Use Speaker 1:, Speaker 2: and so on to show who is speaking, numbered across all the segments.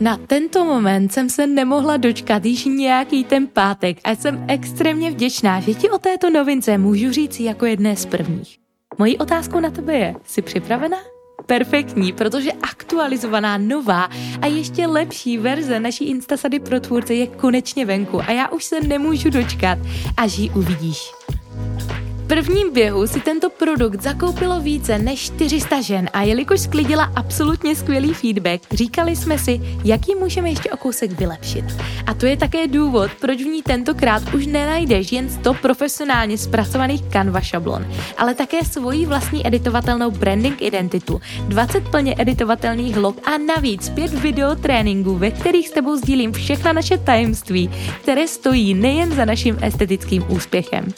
Speaker 1: Na tento moment jsem se nemohla dočkat již nějaký ten pátek a jsem extrémně vděčná, že ti o této novince můžu říct jako jedné z prvních. Mojí otázkou na tebe je, jsi připravená? Perfektní, protože aktualizovaná, nová a ještě lepší verze naší Instasady pro tvůrce je konečně venku a já už se nemůžu dočkat, až ji uvidíš prvním běhu si tento produkt zakoupilo více než 400 žen a jelikož sklidila absolutně skvělý feedback, říkali jsme si, jaký můžeme ještě o kousek vylepšit. A to je také důvod, proč v ní tentokrát už nenajdeš jen 100 profesionálně zpracovaných Canva šablon, ale také svoji vlastní editovatelnou branding identitu, 20 plně editovatelných log a navíc 5 video tréninků, ve kterých s tebou sdílím všechna naše tajemství, které stojí nejen za naším estetickým úspěchem.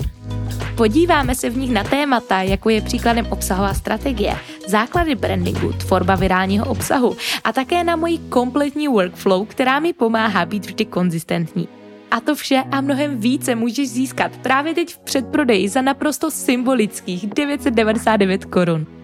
Speaker 1: Podíváme se v nich na témata, jako je příkladem obsahová strategie, základy brandingu, tvorba virálního obsahu a také na moji kompletní workflow, která mi pomáhá být vždy konzistentní. A to vše a mnohem více můžeš získat právě teď v předprodeji za naprosto symbolických 999 korun.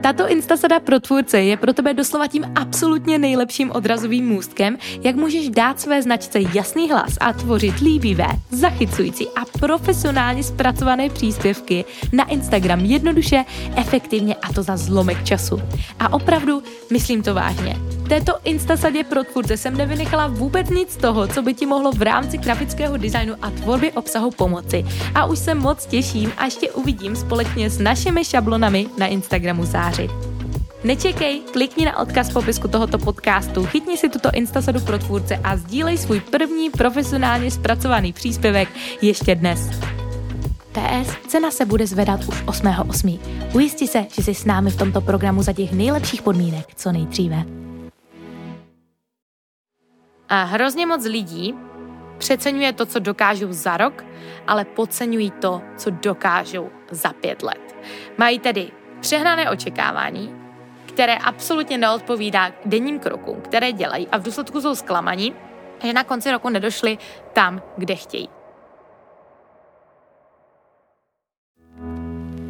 Speaker 1: Tato Instasada pro tvůrce je pro tebe doslova tím absolutně nejlepším odrazovým můstkem, jak můžeš dát své značce jasný hlas a tvořit líbivé, zachycující a profesionálně zpracované příspěvky na Instagram jednoduše, efektivně a to za zlomek času. A opravdu, myslím to vážně. Této Instasadě pro tvůrce jsem nevynechala vůbec nic z toho, co by ti mohlo v rámci grafického designu a tvorby obsahu pomoci. A už se moc těším a ještě uvidím společně s našimi šablonami na Instagramu komentáři. Nečekej, klikni na odkaz v popisku tohoto podcastu, chytni si tuto Instasadu pro tvůrce a sdílej svůj první profesionálně zpracovaný příspěvek ještě dnes. PS, cena se bude zvedat už 8.8. Ujisti se, že jsi s námi v tomto programu za těch nejlepších podmínek co nejdříve. A hrozně moc lidí přeceňuje to, co dokážou za rok, ale podceňují to, co dokážou za pět let. Mají tedy přehnané očekávání, které absolutně neodpovídá denním krokům, které dělají a v důsledku jsou zklamaní, že na konci roku nedošli tam, kde chtějí.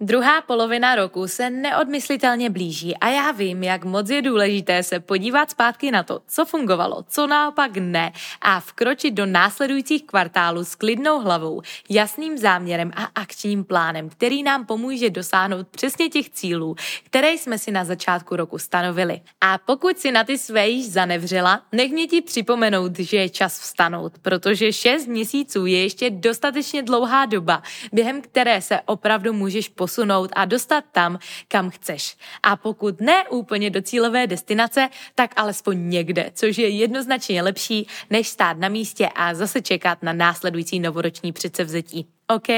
Speaker 1: Druhá polovina roku se neodmyslitelně blíží a já vím, jak moc je důležité se podívat zpátky na to, co fungovalo, co naopak ne a vkročit do následujících kvartálů s klidnou hlavou, jasným záměrem a akčním plánem, který nám pomůže dosáhnout přesně těch cílů, které jsme si na začátku roku stanovili. A pokud si na ty své již zanevřela, nech mě ti připomenout, že je čas vstanout, protože 6 měsíců je ještě dostatečně dlouhá doba, během které se opravdu můžeš posunout posunout a dostat tam, kam chceš. A pokud ne úplně do cílové destinace, tak alespoň někde, což je jednoznačně lepší, než stát na místě a zase čekat na následující novoroční předsevzetí. OK?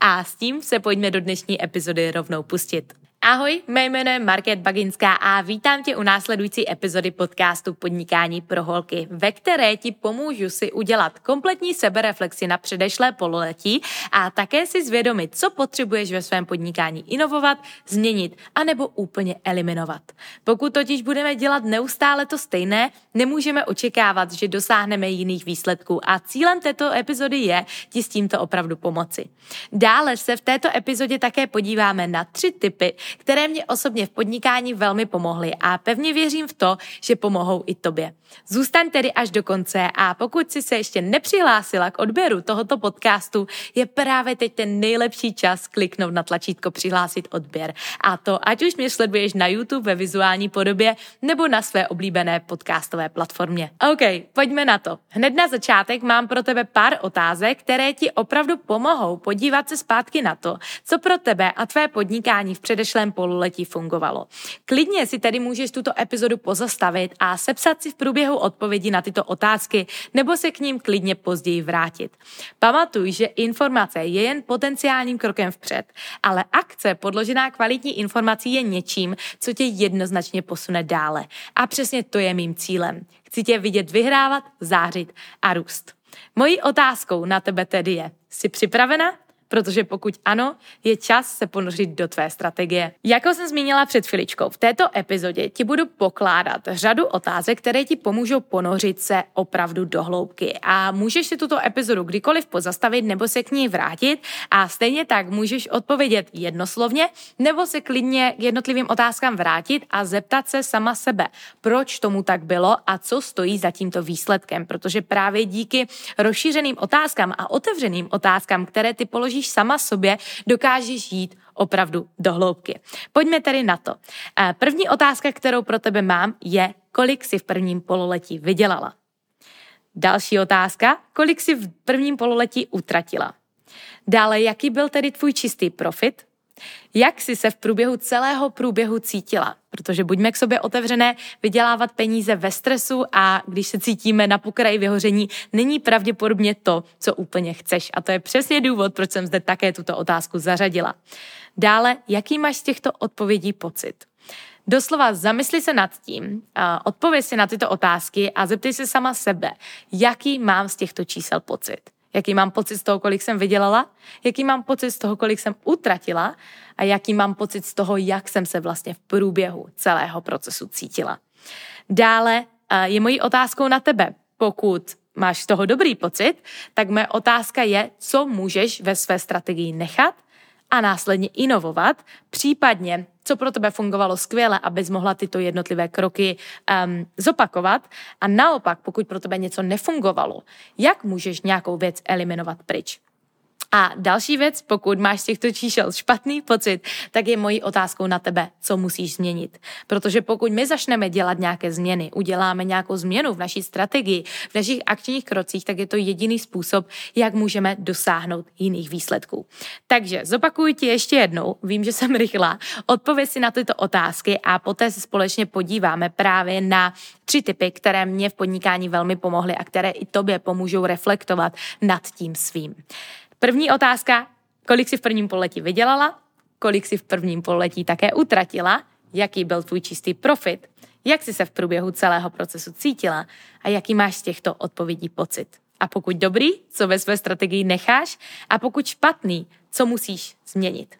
Speaker 1: A s tím se pojďme do dnešní epizody rovnou pustit. Ahoj, mé jméno je Market Baginská a vítám tě u následující epizody podcastu Podnikání pro holky, ve které ti pomůžu si udělat kompletní sebereflexi na předešlé pololetí a také si zvědomit, co potřebuješ ve svém podnikání inovovat, změnit anebo úplně eliminovat. Pokud totiž budeme dělat neustále to stejné, nemůžeme očekávat, že dosáhneme jiných výsledků a cílem této epizody je ti s tímto opravdu pomoci. Dále se v této epizodě také podíváme na tři typy, které mě osobně v podnikání velmi pomohly a pevně věřím v to, že pomohou i tobě. Zůstaň tedy až do konce a pokud si se ještě nepřihlásila k odběru tohoto podcastu, je právě teď ten nejlepší čas kliknout na tlačítko přihlásit odběr. A to ať už mě sleduješ na YouTube ve vizuální podobě nebo na své oblíbené podcastové platformě. OK, pojďme na to. Hned na začátek mám pro tebe pár otázek, které ti opravdu pomohou podívat se zpátky na to, co pro tebe a tvé podnikání v předešlém pololetí fungovalo. Klidně si tedy můžeš tuto epizodu pozastavit a sepsat si v průběhu odpovědi na tyto otázky nebo se k ním klidně později vrátit. Pamatuj, že informace je jen potenciálním krokem vpřed, ale akce podložená kvalitní informací je něčím, co tě jednoznačně posune dále. A přesně to je mým cílem. Chci tě vidět vyhrávat, zářit a růst. Mojí otázkou na tebe tedy je, jsi připravena? Protože pokud ano, je čas se ponořit do tvé strategie. Jako jsem zmínila před chviličkou, v této epizodě ti budu pokládat řadu otázek, které ti pomůžou ponořit se opravdu do hloubky. A můžeš si tuto epizodu kdykoliv pozastavit nebo se k ní vrátit a stejně tak můžeš odpovědět jednoslovně nebo se klidně k jednotlivým otázkám vrátit a zeptat se sama sebe, proč tomu tak bylo a co stojí za tímto výsledkem, protože právě díky rozšířeným otázkám a otevřeným otázkám, které ty položíš položíš sama sobě, dokážeš jít opravdu do hloubky. Pojďme tedy na to. Eh, první otázka, kterou pro tebe mám, je, kolik si v prvním pololetí vydělala. Další otázka, kolik si v prvním pololetí utratila. Dále, jaký byl tedy tvůj čistý profit? Jak jsi se v průběhu celého průběhu cítila? Protože buďme k sobě otevřené, vydělávat peníze ve stresu a když se cítíme na pokraji vyhoření, není pravděpodobně to, co úplně chceš. A to je přesně důvod, proč jsem zde také tuto otázku zařadila. Dále, jaký máš z těchto odpovědí pocit? Doslova zamysli se nad tím, odpověď si na tyto otázky a zeptej se sama sebe, jaký mám z těchto čísel pocit jaký mám pocit z toho, kolik jsem vydělala, jaký mám pocit z toho, kolik jsem utratila? A jaký mám pocit z toho, jak jsem se vlastně v průběhu celého procesu cítila. Dále je mojí otázkou na tebe, pokud máš z toho dobrý pocit, tak moje otázka je, co můžeš ve své strategii nechat a následně inovovat, případně co pro tebe fungovalo skvěle, abys mohla tyto jednotlivé kroky um, zopakovat. A naopak, pokud pro tebe něco nefungovalo, jak můžeš nějakou věc eliminovat pryč? A další věc, pokud máš z těchto čísel špatný pocit, tak je mojí otázkou na tebe, co musíš změnit. Protože pokud my začneme dělat nějaké změny, uděláme nějakou změnu v naší strategii, v našich akčních krocích, tak je to jediný způsob, jak můžeme dosáhnout jiných výsledků. Takže zopakuju ti ještě jednou, vím, že jsem rychlá, odpověď si na tyto otázky a poté se společně podíváme právě na tři typy, které mě v podnikání velmi pomohly a které i tobě pomůžou reflektovat nad tím svým. První otázka, kolik si v prvním poletí vydělala, kolik si v prvním poletí také utratila, jaký byl tvůj čistý profit, jak jsi se v průběhu celého procesu cítila a jaký máš z těchto odpovědí pocit. A pokud dobrý, co ve své strategii necháš a pokud špatný, co musíš změnit.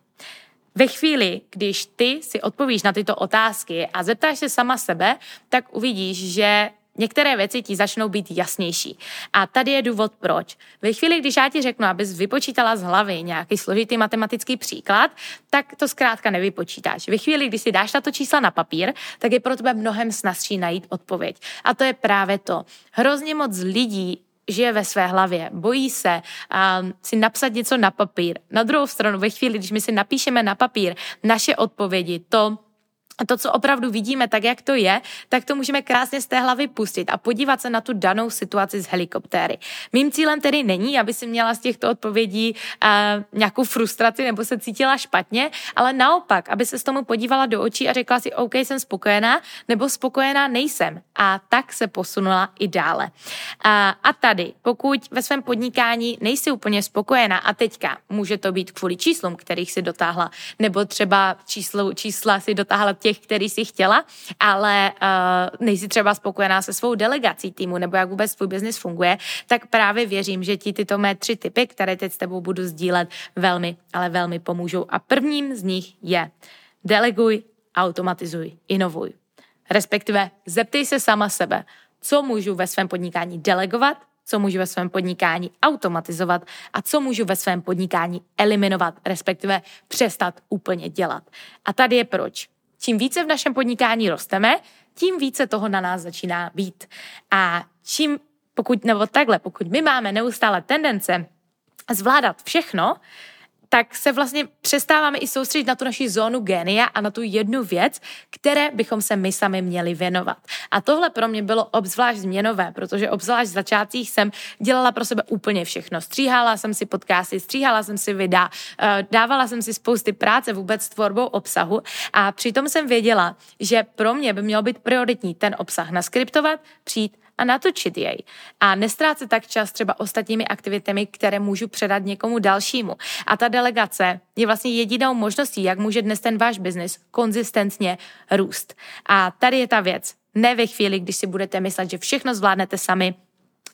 Speaker 1: Ve chvíli, když ty si odpovíš na tyto otázky a zeptáš se sama sebe, tak uvidíš, že některé věci ti začnou být jasnější. A tady je důvod proč. Ve chvíli, když já ti řeknu, abys vypočítala z hlavy nějaký složitý matematický příklad, tak to zkrátka nevypočítáš. Ve chvíli, kdy si dáš tato čísla na papír, tak je pro tebe mnohem snazší najít odpověď. A to je právě to. Hrozně moc lidí žije ve své hlavě, bojí se um, si napsat něco na papír. Na druhou stranu, ve chvíli, když my si napíšeme na papír naše odpovědi, to, to, co opravdu vidíme tak, jak to je, tak to můžeme krásně z té hlavy pustit a podívat se na tu danou situaci z helikoptéry. Mým cílem tedy není, aby si měla z těchto odpovědí uh, nějakou frustraci nebo se cítila špatně, ale naopak, aby se s tomu podívala do očí a řekla si, OK, jsem spokojená, nebo spokojená nejsem. A tak se posunula i dále. Uh, a tady, pokud ve svém podnikání nejsi úplně spokojená a teďka může to být kvůli číslům, kterých si dotáhla, nebo třeba číslo, čísla si dotáhla těch, který si chtěla, ale uh, nejsi třeba spokojená se svou delegací týmu nebo jak vůbec tvůj biznis funguje, tak právě věřím, že ti tyto mé tři typy, které teď s tebou budu sdílet, velmi, ale velmi pomůžou. A prvním z nich je deleguj, automatizuj, inovuj. Respektive zeptej se sama sebe, co můžu ve svém podnikání delegovat, co můžu ve svém podnikání automatizovat a co můžu ve svém podnikání eliminovat, respektive přestat úplně dělat. A tady je proč. Čím více v našem podnikání rosteme, tím více toho na nás začíná být. A čím, pokud, nebo takhle, pokud my máme neustále tendence zvládat všechno, tak se vlastně přestáváme i soustředit na tu naši zónu génia a na tu jednu věc, které bychom se my sami měli věnovat. A tohle pro mě bylo obzvlášť změnové, protože obzvlášť v začátcích jsem dělala pro sebe úplně všechno. Stříhala jsem si podcasty, stříhala jsem si videa, eh, dávala jsem si spousty práce vůbec s tvorbou obsahu a přitom jsem věděla, že pro mě by mělo být prioritní ten obsah naskriptovat, přijít a natočit jej. A nestrácet tak čas třeba ostatními aktivitami, které můžu předat někomu dalšímu. A ta delegace je vlastně jedinou možností, jak může dnes ten váš biznis konzistentně růst. A tady je ta věc. Ne ve chvíli, když si budete myslet, že všechno zvládnete sami,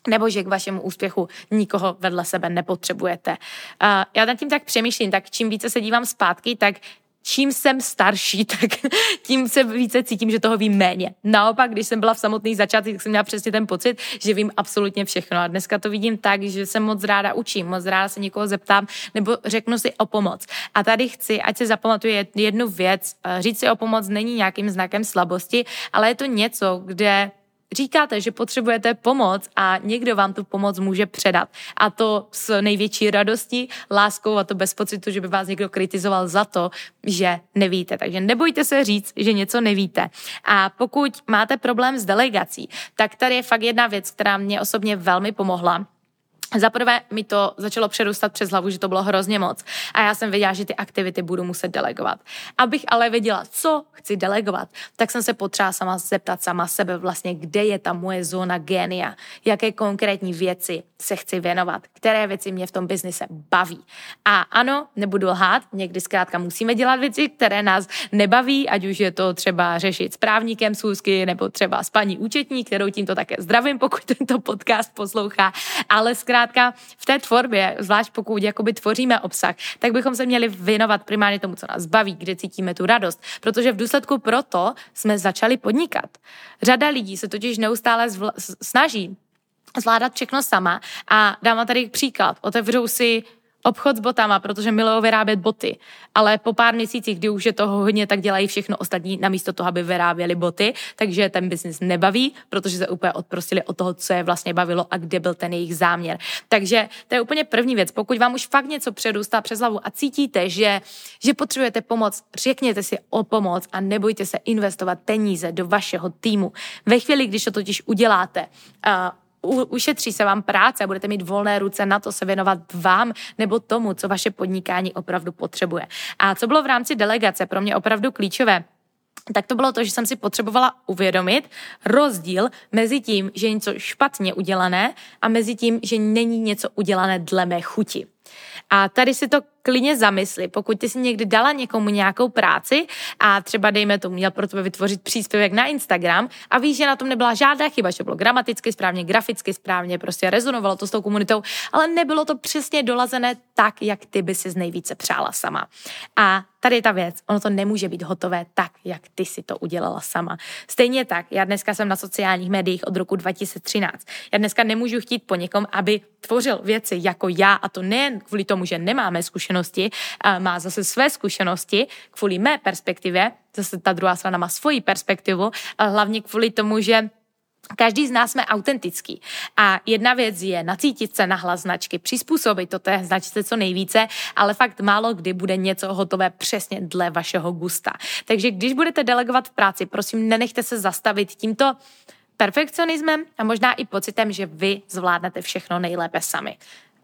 Speaker 1: nebo že k vašemu úspěchu nikoho vedle sebe nepotřebujete. Uh, já nad tím tak přemýšlím, tak čím více se dívám zpátky, tak čím jsem starší, tak tím se více cítím, že toho vím méně. Naopak, když jsem byla v samotných začátcích, tak jsem měla přesně ten pocit, že vím absolutně všechno. A dneska to vidím tak, že se moc ráda učím, moc ráda se někoho zeptám nebo řeknu si o pomoc. A tady chci, ať se zapamatuje jednu věc, říct si o pomoc není nějakým znakem slabosti, ale je to něco, kde říkáte, že potřebujete pomoc a někdo vám tu pomoc může předat. A to s největší radostí, láskou a to bez pocitu, že by vás někdo kritizoval za to, že nevíte. Takže nebojte se říct, že něco nevíte. A pokud máte problém s delegací, tak tady je fakt jedna věc, která mě osobně velmi pomohla za prvé mi to začalo přerůstat přes hlavu, že to bylo hrozně moc. A já jsem věděla, že ty aktivity budu muset delegovat. Abych ale věděla, co chci delegovat, tak jsem se potřeba sama zeptat sama sebe vlastně, kde je ta moje zóna génia, jaké konkrétní věci se chci věnovat, které věci mě v tom biznise baví. A ano, nebudu lhát, někdy zkrátka musíme dělat věci, které nás nebaví, ať už je to třeba řešit s právníkem schůzky, nebo třeba s paní účetní, kterou tímto také zdravím, pokud tento podcast poslouchá, ale zkrátka zkrátka v té tvorbě, zvlášť pokud jakoby tvoříme obsah, tak bychom se měli věnovat primárně tomu, co nás baví, kde cítíme tu radost, protože v důsledku proto jsme začali podnikat. Řada lidí se totiž neustále snaží zvládat všechno sama a dám tady příklad. Otevřou si obchod s botama, protože milují vyrábět boty, ale po pár měsících, kdy už je toho hodně, tak dělají všechno ostatní namísto toho, aby vyráběli boty, takže ten biznis nebaví, protože se úplně odprostili od toho, co je vlastně bavilo a kde byl ten jejich záměr. Takže to je úplně první věc. Pokud vám už fakt něco předůstá přes hlavu a cítíte, že, že potřebujete pomoc, řekněte si o pomoc a nebojte se investovat peníze do vašeho týmu. Ve chvíli, když to totiž uděláte, uh, ušetří se vám práce a budete mít volné ruce na to se věnovat vám nebo tomu, co vaše podnikání opravdu potřebuje. A co bylo v rámci delegace pro mě opravdu klíčové, tak to bylo to, že jsem si potřebovala uvědomit rozdíl mezi tím, že je něco špatně udělané a mezi tím, že není něco udělané dle mé chuti. A tady si to klidně zamysli, pokud ty si někdy dala někomu nějakou práci a třeba dejme tomu, měl pro tebe vytvořit příspěvek na Instagram a víš, že na tom nebyla žádná chyba, že bylo gramaticky správně, graficky správně, prostě rezonovalo to s tou komunitou, ale nebylo to přesně dolazené tak, jak ty by si z nejvíce přála sama. A tady je ta věc, ono to nemůže být hotové tak, jak ty si to udělala sama. Stejně tak, já dneska jsem na sociálních médiích od roku 2013. Já dneska nemůžu chtít po někom, aby tvořil věci jako já a to nejen kvůli tomu, že nemáme zkušenosti, má zase své zkušenosti, kvůli mé perspektivě, zase ta druhá strana má svoji perspektivu, hlavně kvůli tomu, že Každý z nás jsme autentický. A jedna věc je nacítit se na hlas značky, přizpůsobit to té značce co nejvíce, ale fakt málo kdy bude něco hotové přesně dle vašeho gusta. Takže když budete delegovat v práci, prosím, nenechte se zastavit tímto perfekcionismem a možná i pocitem, že vy zvládnete všechno nejlépe sami.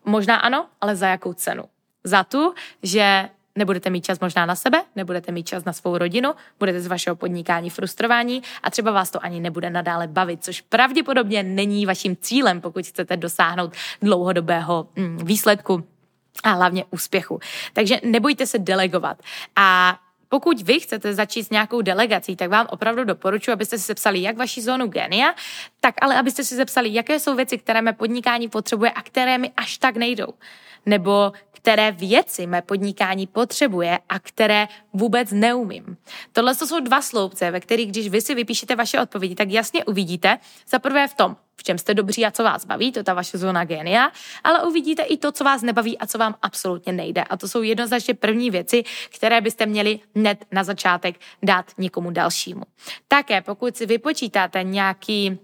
Speaker 1: Možná ano, ale za jakou cenu? Za tu, že nebudete mít čas možná na sebe, nebudete mít čas na svou rodinu, budete z vašeho podnikání frustrovaní a třeba vás to ani nebude nadále bavit, což pravděpodobně není vaším cílem, pokud chcete dosáhnout dlouhodobého mm, výsledku a hlavně úspěchu. Takže nebojte se delegovat. A pokud vy chcete začít s nějakou delegací, tak vám opravdu doporučuji, abyste si sepsali jak vaši zónu genia, tak ale abyste si sepsali, jaké jsou věci, které mé podnikání potřebuje a které mi až tak nejdou. Nebo které věci mé podnikání potřebuje a které vůbec neumím. Tohle jsou dva sloupce, ve kterých, když vy si vypíšete vaše odpovědi, tak jasně uvidíte, za prvé v tom, v čem jste dobří a co vás baví, to je ta vaše zóna genia, ale uvidíte i to, co vás nebaví a co vám absolutně nejde. A to jsou jednoznačně první věci, které byste měli hned na začátek dát někomu dalšímu. Také pokud si vypočítáte nějaký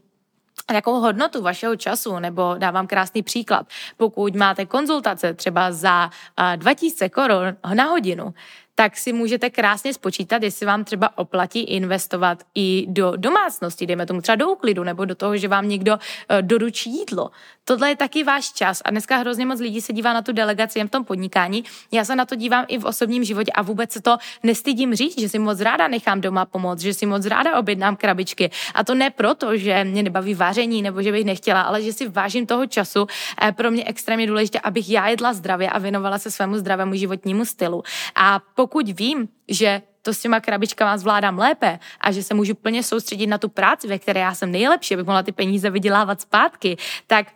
Speaker 1: jakou hodnotu vašeho času, nebo dávám krásný příklad, pokud máte konzultace třeba za 2000 korun na hodinu, tak si můžete krásně spočítat, jestli vám třeba oplatí investovat i do domácnosti, dejme tomu třeba do úklidu, nebo do toho, že vám někdo uh, doručí jídlo. Tohle je taky váš čas a dneska hrozně moc lidí se dívá na tu delegaci jen v tom podnikání. Já se na to dívám i v osobním životě a vůbec se to nestydím říct, že si moc ráda nechám doma pomoct, že si moc ráda objednám krabičky. A to ne proto, že mě nebaví vaření nebo že bych nechtěla, ale že si vážím toho času. Pro mě extrémně důležité, abych já jedla zdravě a věnovala se svému zdravému životnímu stylu. A pokud vím, že to s těma krabičkama zvládám lépe a že se můžu plně soustředit na tu práci, ve které já jsem nejlepší, abych mohla ty peníze vydělávat zpátky, tak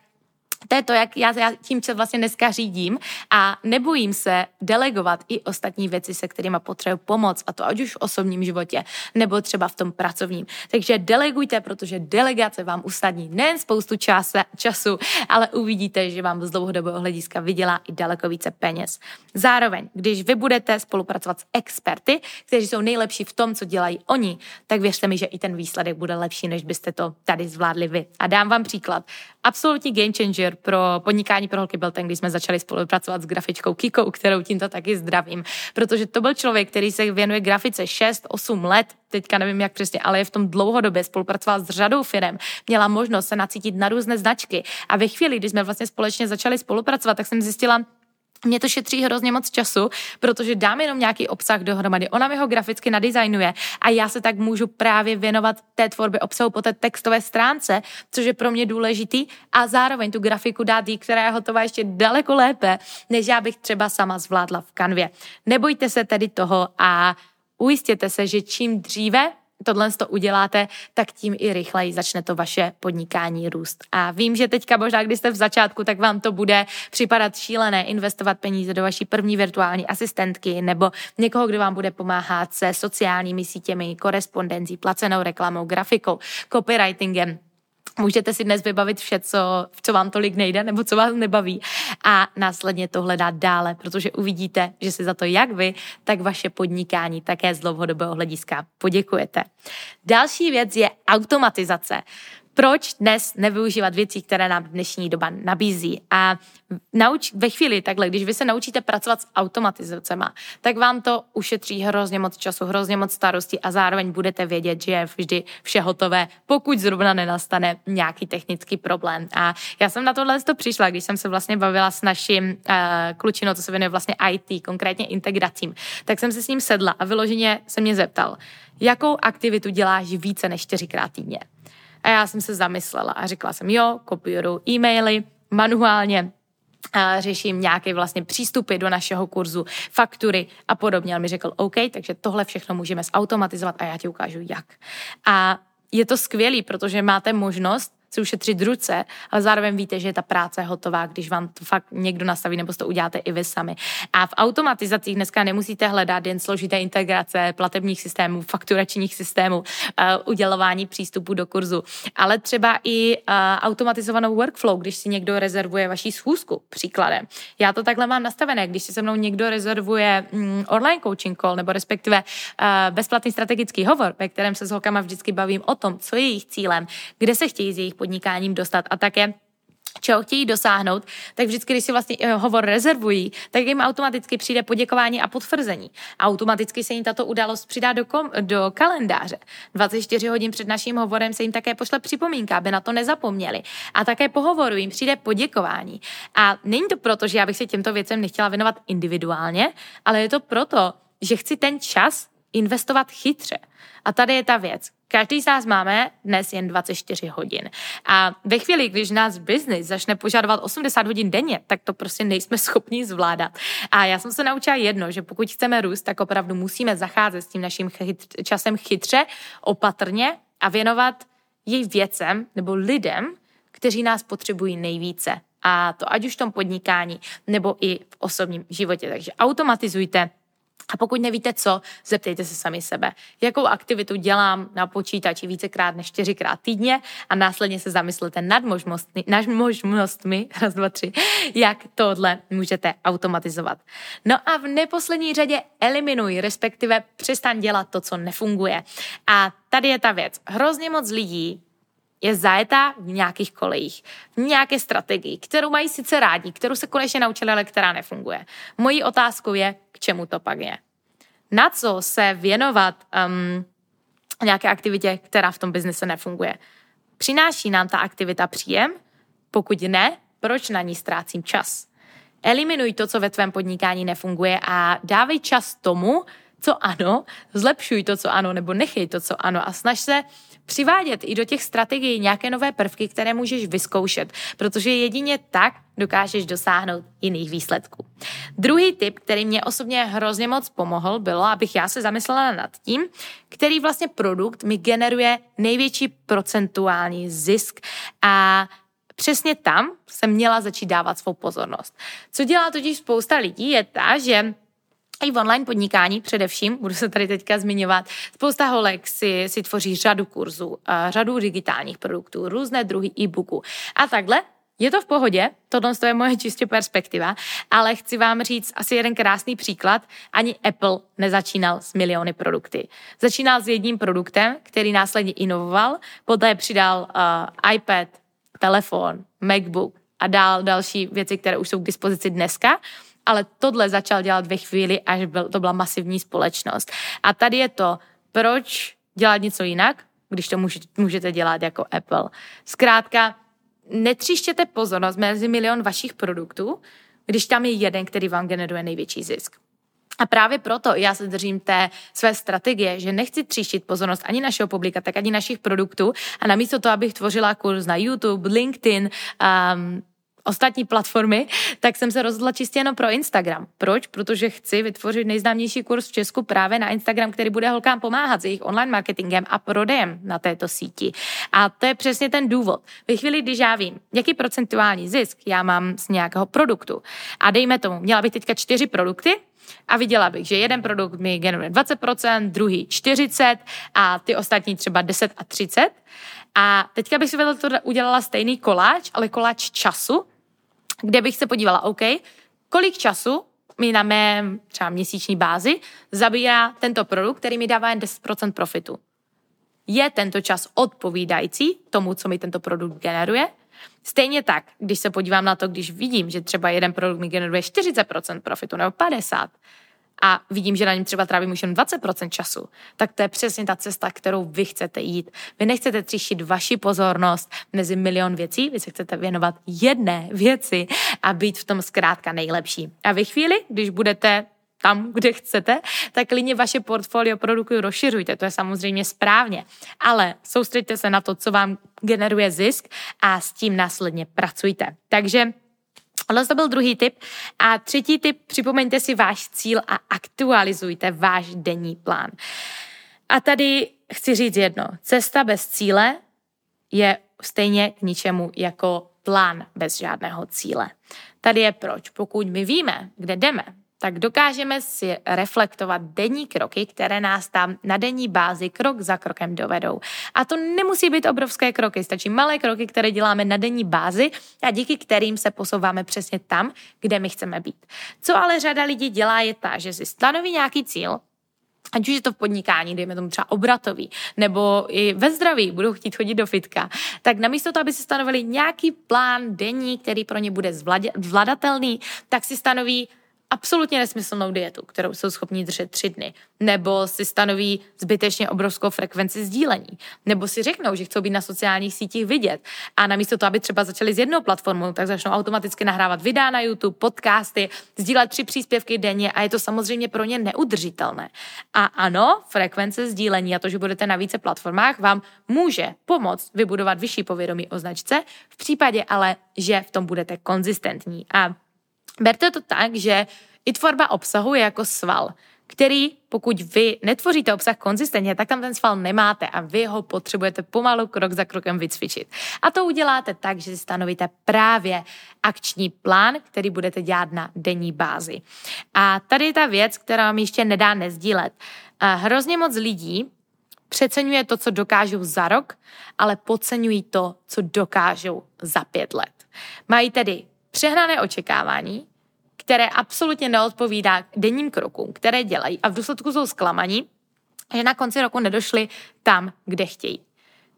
Speaker 1: to je to, jak já, já tím se vlastně dneska řídím a nebojím se delegovat i ostatní věci, se kterými potřebuji pomoc, a to ať už v osobním životě, nebo třeba v tom pracovním. Takže delegujte, protože delegace vám usnadní nejen spoustu čase, času, ale uvidíte, že vám z dlouhodobého hlediska vydělá i daleko více peněz. Zároveň, když vy budete spolupracovat s experty, kteří jsou nejlepší v tom, co dělají oni, tak věřte mi, že i ten výsledek bude lepší, než byste to tady zvládli vy. A dám vám příklad. Absolutní game changer pro podnikání pro holky byl ten, když jsme začali spolupracovat s grafičkou Kikou, kterou tímto taky zdravím, protože to byl člověk, který se věnuje grafice 6-8 let, teďka nevím jak přesně, ale je v tom dlouhodobě, spolupracoval s řadou firm, měla možnost se nacítit na různé značky. A ve chvíli, kdy jsme vlastně společně začali spolupracovat, tak jsem zjistila, mě to šetří hrozně moc času, protože dám jenom nějaký obsah dohromady. Ona mi ho graficky nadizajnuje a já se tak můžu právě věnovat té tvorbě obsahu po té textové stránce, což je pro mě důležitý a zároveň tu grafiku dát jí, která je hotová ještě daleko lépe, než já bych třeba sama zvládla v kanvě. Nebojte se tedy toho a ujistěte se, že čím dříve tohle to uděláte, tak tím i rychleji začne to vaše podnikání růst. A vím, že teďka možná, když jste v začátku, tak vám to bude připadat šílené investovat peníze do vaší první virtuální asistentky nebo někoho, kdo vám bude pomáhat se sociálními sítěmi, korespondencí, placenou reklamou, grafikou, copywritingem, Můžete si dnes vybavit vše, co, co vám tolik nejde nebo co vás nebaví a následně to hledat dále, protože uvidíte, že si za to jak vy, tak vaše podnikání také z dlouhodobého hlediska poděkujete. Další věc je automatizace proč dnes nevyužívat věcí, které nám dnešní doba nabízí. A nauč, ve chvíli takhle, když vy se naučíte pracovat s automatizacemi, tak vám to ušetří hrozně moc času, hrozně moc starostí a zároveň budete vědět, že je vždy vše hotové, pokud zrovna nenastane nějaký technický problém. A já jsem na tohle to přišla, když jsem se vlastně bavila s naším uh, klučinou, co se věnuje vlastně IT, konkrétně integracím, tak jsem se s ním sedla a vyloženě se mě zeptal, jakou aktivitu děláš více než čtyřikrát týdně. A já jsem se zamyslela a řekla jsem, jo, kopíruju e-maily manuálně, a řeším nějaké vlastně přístupy do našeho kurzu, faktury a podobně. On mi řekl, OK, takže tohle všechno můžeme zautomatizovat a já ti ukážu jak. A je to skvělý, protože máte možnost chci ušetřit ruce, ale zároveň víte, že je ta práce hotová, když vám to fakt někdo nastaví, nebo to uděláte i vy sami. A v automatizacích dneska nemusíte hledat jen složité integrace platebních systémů, fakturačních systémů, uh, udělování přístupu do kurzu, ale třeba i uh, automatizovanou workflow, když si někdo rezervuje vaší schůzku, příkladem. Já to takhle mám nastavené, když si se mnou někdo rezervuje mm, online coaching call, nebo respektive uh, bezplatný strategický hovor, ve kterém se s holkama vždycky bavím o tom, co je jejich cílem, kde se chtějí s jejich podnikáním dostat a také čeho chtějí dosáhnout, tak vždycky, když si vlastně eh, hovor rezervují, tak jim automaticky přijde poděkování a potvrzení. Automaticky se jim tato událost přidá do, kom, do kalendáře. 24 hodin před naším hovorem se jim také pošle připomínka, aby na to nezapomněli. A také po hovoru jim přijde poděkování. A není to proto, že já bych se těmto věcem nechtěla věnovat individuálně, ale je to proto, že chci ten čas investovat chytře. A tady je ta věc. Každý z nás máme dnes jen 24 hodin. A ve chvíli, když nás biznis začne požadovat 80 hodin denně, tak to prostě nejsme schopni zvládat. A já jsem se naučila jedno, že pokud chceme růst, tak opravdu musíme zacházet s tím naším chytř, časem chytře, opatrně a věnovat jej věcem nebo lidem, kteří nás potřebují nejvíce. A to ať už v tom podnikání nebo i v osobním životě. Takže automatizujte a pokud nevíte co, zeptejte se sami sebe. Jakou aktivitu dělám na počítači vícekrát než čtyřikrát týdně a následně se zamyslete nad možnostmi, nad možnostmi raz, dva, tři, jak tohle můžete automatizovat. No a v neposlední řadě eliminuj, respektive přestaň dělat to, co nefunguje. A tady je ta věc. Hrozně moc lidí je zajetá v nějakých kolejích, v nějaké strategii, kterou mají sice rádi, kterou se konečně naučili, ale která nefunguje. Mojí otázkou je, k čemu to pak je. Na co se věnovat um, nějaké aktivitě, která v tom biznise nefunguje. Přináší nám ta aktivita příjem? Pokud ne, proč na ní ztrácím čas? Eliminuj to, co ve tvém podnikání nefunguje a dávej čas tomu, co ano, zlepšuj to, co ano, nebo nechej to, co ano a snaž se přivádět i do těch strategií nějaké nové prvky, které můžeš vyzkoušet, protože jedině tak dokážeš dosáhnout jiných výsledků. Druhý tip, který mě osobně hrozně moc pomohl, bylo, abych já se zamyslela nad tím, který vlastně produkt mi generuje největší procentuální zisk a přesně tam jsem měla začít dávat svou pozornost. Co dělá totiž spousta lidí, je ta, že i v online podnikání především, budu se tady teďka zmiňovat, spousta holek si, si tvoří řadu kurzů, řadu digitálních produktů, různé druhy e-booků. A takhle? Je to v pohodě, tohle je moje čistě perspektiva, ale chci vám říct asi jeden krásný příklad. Ani Apple nezačínal s miliony produkty. Začínal s jedním produktem, který následně inovoval, poté přidal uh, iPad, telefon, MacBook a dál další věci, které už jsou k dispozici dneska ale tohle začal dělat ve chvíli, až byl, to byla masivní společnost. A tady je to, proč dělat něco jinak, když to můžete dělat jako Apple. Zkrátka, netříštěte pozornost mezi milion vašich produktů, když tam je jeden, který vám generuje největší zisk. A právě proto já se držím té své strategie, že nechci tříštit pozornost ani našeho publika, tak ani našich produktů a namísto toho, abych tvořila kurz na YouTube, LinkedIn, um, ostatní platformy, tak jsem se rozhodla čistě jenom pro Instagram. Proč? Protože chci vytvořit nejznámější kurz v Česku právě na Instagram, který bude holkám pomáhat s jejich online marketingem a prodejem na této síti. A to je přesně ten důvod. Ve chvíli, když já vím, jaký procentuální zisk já mám z nějakého produktu a dejme tomu, měla bych teďka čtyři produkty, a viděla bych, že jeden produkt mi generuje 20%, druhý 40% a ty ostatní třeba 10 a 30. A teďka bych si udělala stejný koláč, ale koláč času, kde bych se podívala, OK, kolik času mi na mé třeba měsíční bázi zabírá tento produkt, který mi dává jen 10% profitu. Je tento čas odpovídající tomu, co mi tento produkt generuje? Stejně tak, když se podívám na to, když vidím, že třeba jeden produkt mi generuje 40% profitu nebo 50%, a vidím, že na něm třeba trávím už jen 20% času, tak to je přesně ta cesta, kterou vy chcete jít. Vy nechcete třištit vaši pozornost mezi milion věcí, vy se chcete věnovat jedné věci a být v tom zkrátka nejlepší. A ve chvíli, když budete tam, kde chcete, tak klidně vaše portfolio produktů rozšiřujte, to je samozřejmě správně, ale soustřeďte se na to, co vám generuje zisk a s tím následně pracujte. Takže ale to byl druhý tip. A třetí tip, připomeňte si váš cíl a aktualizujte váš denní plán. A tady chci říct jedno. Cesta bez cíle je stejně k ničemu jako plán bez žádného cíle. Tady je proč. Pokud my víme, kde jdeme, tak dokážeme si reflektovat denní kroky, které nás tam na denní bázi krok za krokem dovedou. A to nemusí být obrovské kroky, stačí malé kroky, které děláme na denní bázi a díky kterým se posouváme přesně tam, kde my chceme být. Co ale řada lidí dělá je ta, že si stanoví nějaký cíl, ať už je to v podnikání, dejme tomu třeba obratový, nebo i ve zdraví budou chtít chodit do fitka, tak namísto toho, aby si stanovili nějaký plán denní, který pro ně bude zvladatelný, tak si stanoví absolutně nesmyslnou dietu, kterou jsou schopni držet tři dny, nebo si stanoví zbytečně obrovskou frekvenci sdílení, nebo si řeknou, že chcou být na sociálních sítích vidět a namísto toho, aby třeba začali s jednou platformou, tak začnou automaticky nahrávat videa na YouTube, podcasty, sdílet tři příspěvky denně a je to samozřejmě pro ně neudržitelné. A ano, frekvence sdílení a to, že budete na více platformách, vám může pomoct vybudovat vyšší povědomí o značce, v případě ale, že v tom budete konzistentní. A Berte to tak, že i tvorba obsahu je jako sval, který, pokud vy netvoříte obsah konzistentně, tak tam ten sval nemáte a vy ho potřebujete pomalu krok za krokem vycvičit. A to uděláte tak, že si stanovíte právě akční plán, který budete dělat na denní bázi. A tady je ta věc, která vám ještě nedá nezdílet. Hrozně moc lidí přeceňuje to, co dokážou za rok, ale podceňují to, co dokážou za pět let. Mají tedy přehnané očekávání, které absolutně neodpovídá denním krokům, které dělají a v důsledku jsou zklamaní, že na konci roku nedošli tam, kde chtějí.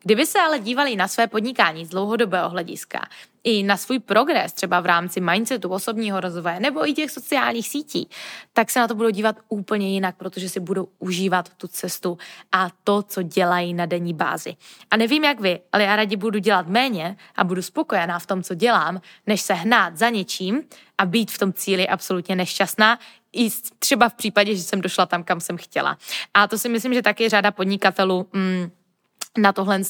Speaker 1: Kdyby se ale dívali na své podnikání z dlouhodobého hlediska, i na svůj progres, třeba v rámci mindsetu, osobního rozvoje nebo i těch sociálních sítí, tak se na to budou dívat úplně jinak, protože si budou užívat tu cestu a to, co dělají na denní bázi. A nevím jak vy, ale já radši budu dělat méně a budu spokojená v tom, co dělám, než se hnát za něčím a být v tom cíli absolutně nešťastná, i třeba v případě, že jsem došla tam, kam jsem chtěla. A to si myslím, že taky řada podnikatelů mm, na tohle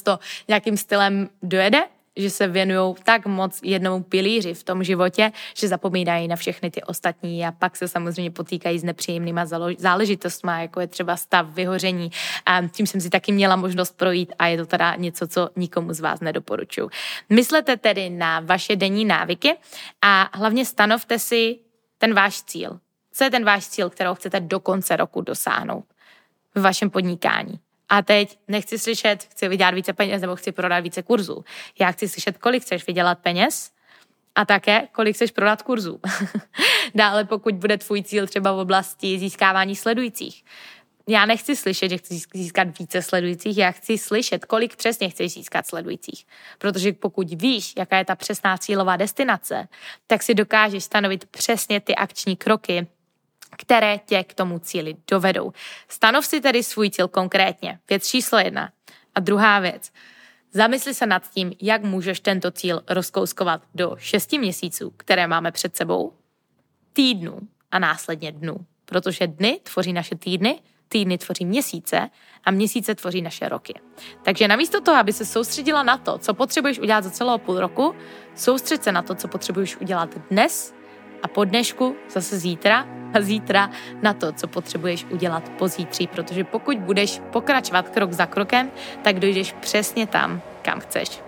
Speaker 1: nějakým stylem dojede, že se věnují tak moc jednomu pilíři v tom životě, že zapomínají na všechny ty ostatní a pak se samozřejmě potýkají s nepříjemnýma záležitostmi, jako je třeba stav vyhoření. A tím jsem si taky měla možnost projít a je to teda něco, co nikomu z vás nedoporučuji. Myslete tedy na vaše denní návyky a hlavně stanovte si ten váš cíl. Co je ten váš cíl, kterou chcete do konce roku dosáhnout v vašem podnikání? A teď nechci slyšet, chci vydělat více peněz nebo chci prodat více kurzů. Já chci slyšet, kolik chceš vydělat peněz a také, kolik chceš prodat kurzů. Dále, pokud bude tvůj cíl třeba v oblasti získávání sledujících. Já nechci slyšet, že chci získat více sledujících, já chci slyšet, kolik přesně chceš získat sledujících. Protože pokud víš, jaká je ta přesná cílová destinace, tak si dokážeš stanovit přesně ty akční kroky, které tě k tomu cíli dovedou. Stanov si tedy svůj cíl konkrétně. Věc číslo jedna. A druhá věc. Zamysli se nad tím, jak můžeš tento cíl rozkouskovat do šesti měsíců, které máme před sebou, týdnů a následně dnů. Protože dny tvoří naše týdny, týdny tvoří měsíce a měsíce tvoří naše roky. Takže namísto toho, aby se soustředila na to, co potřebuješ udělat za celého půl roku, soustřed se na to, co potřebuješ udělat dnes a po dnešku zase zítra a zítra na to, co potřebuješ udělat pozítří, protože pokud budeš pokračovat krok za krokem, tak dojdeš přesně tam, kam chceš.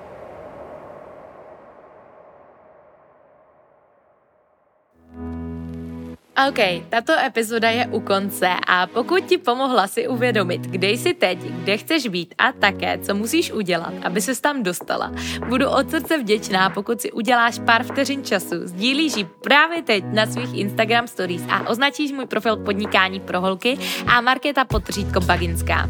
Speaker 1: OK, tato epizoda je u konce a pokud ti pomohla si uvědomit, kde jsi teď, kde chceš být a také, co musíš udělat, aby se tam dostala, budu od srdce vděčná, pokud si uděláš pár vteřin času, sdílíš ji právě teď na svých Instagram stories a označíš můj profil podnikání pro holky a Markéta Potřítko Baginská.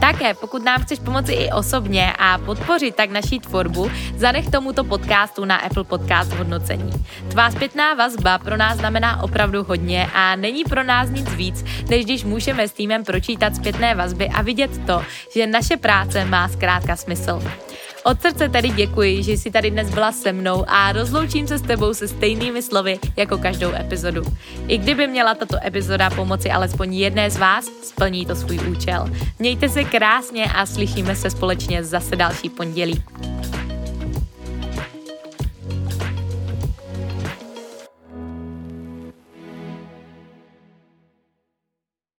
Speaker 1: Také, pokud nám chceš pomoci i osobně a podpořit tak naší tvorbu, zanech tomuto podcastu na Apple Podcast hodnocení. Tvá zpětná vazba pro nás znamená opravdu hodně hodně a není pro nás nic víc, než když můžeme s týmem pročítat zpětné vazby a vidět to, že naše práce má zkrátka smysl. Od srdce tedy děkuji, že jsi tady dnes byla se mnou a rozloučím se s tebou se stejnými slovy jako každou epizodu. I kdyby měla tato epizoda pomoci alespoň jedné z vás, splní to svůj účel. Mějte se krásně a slyšíme se společně zase další pondělí.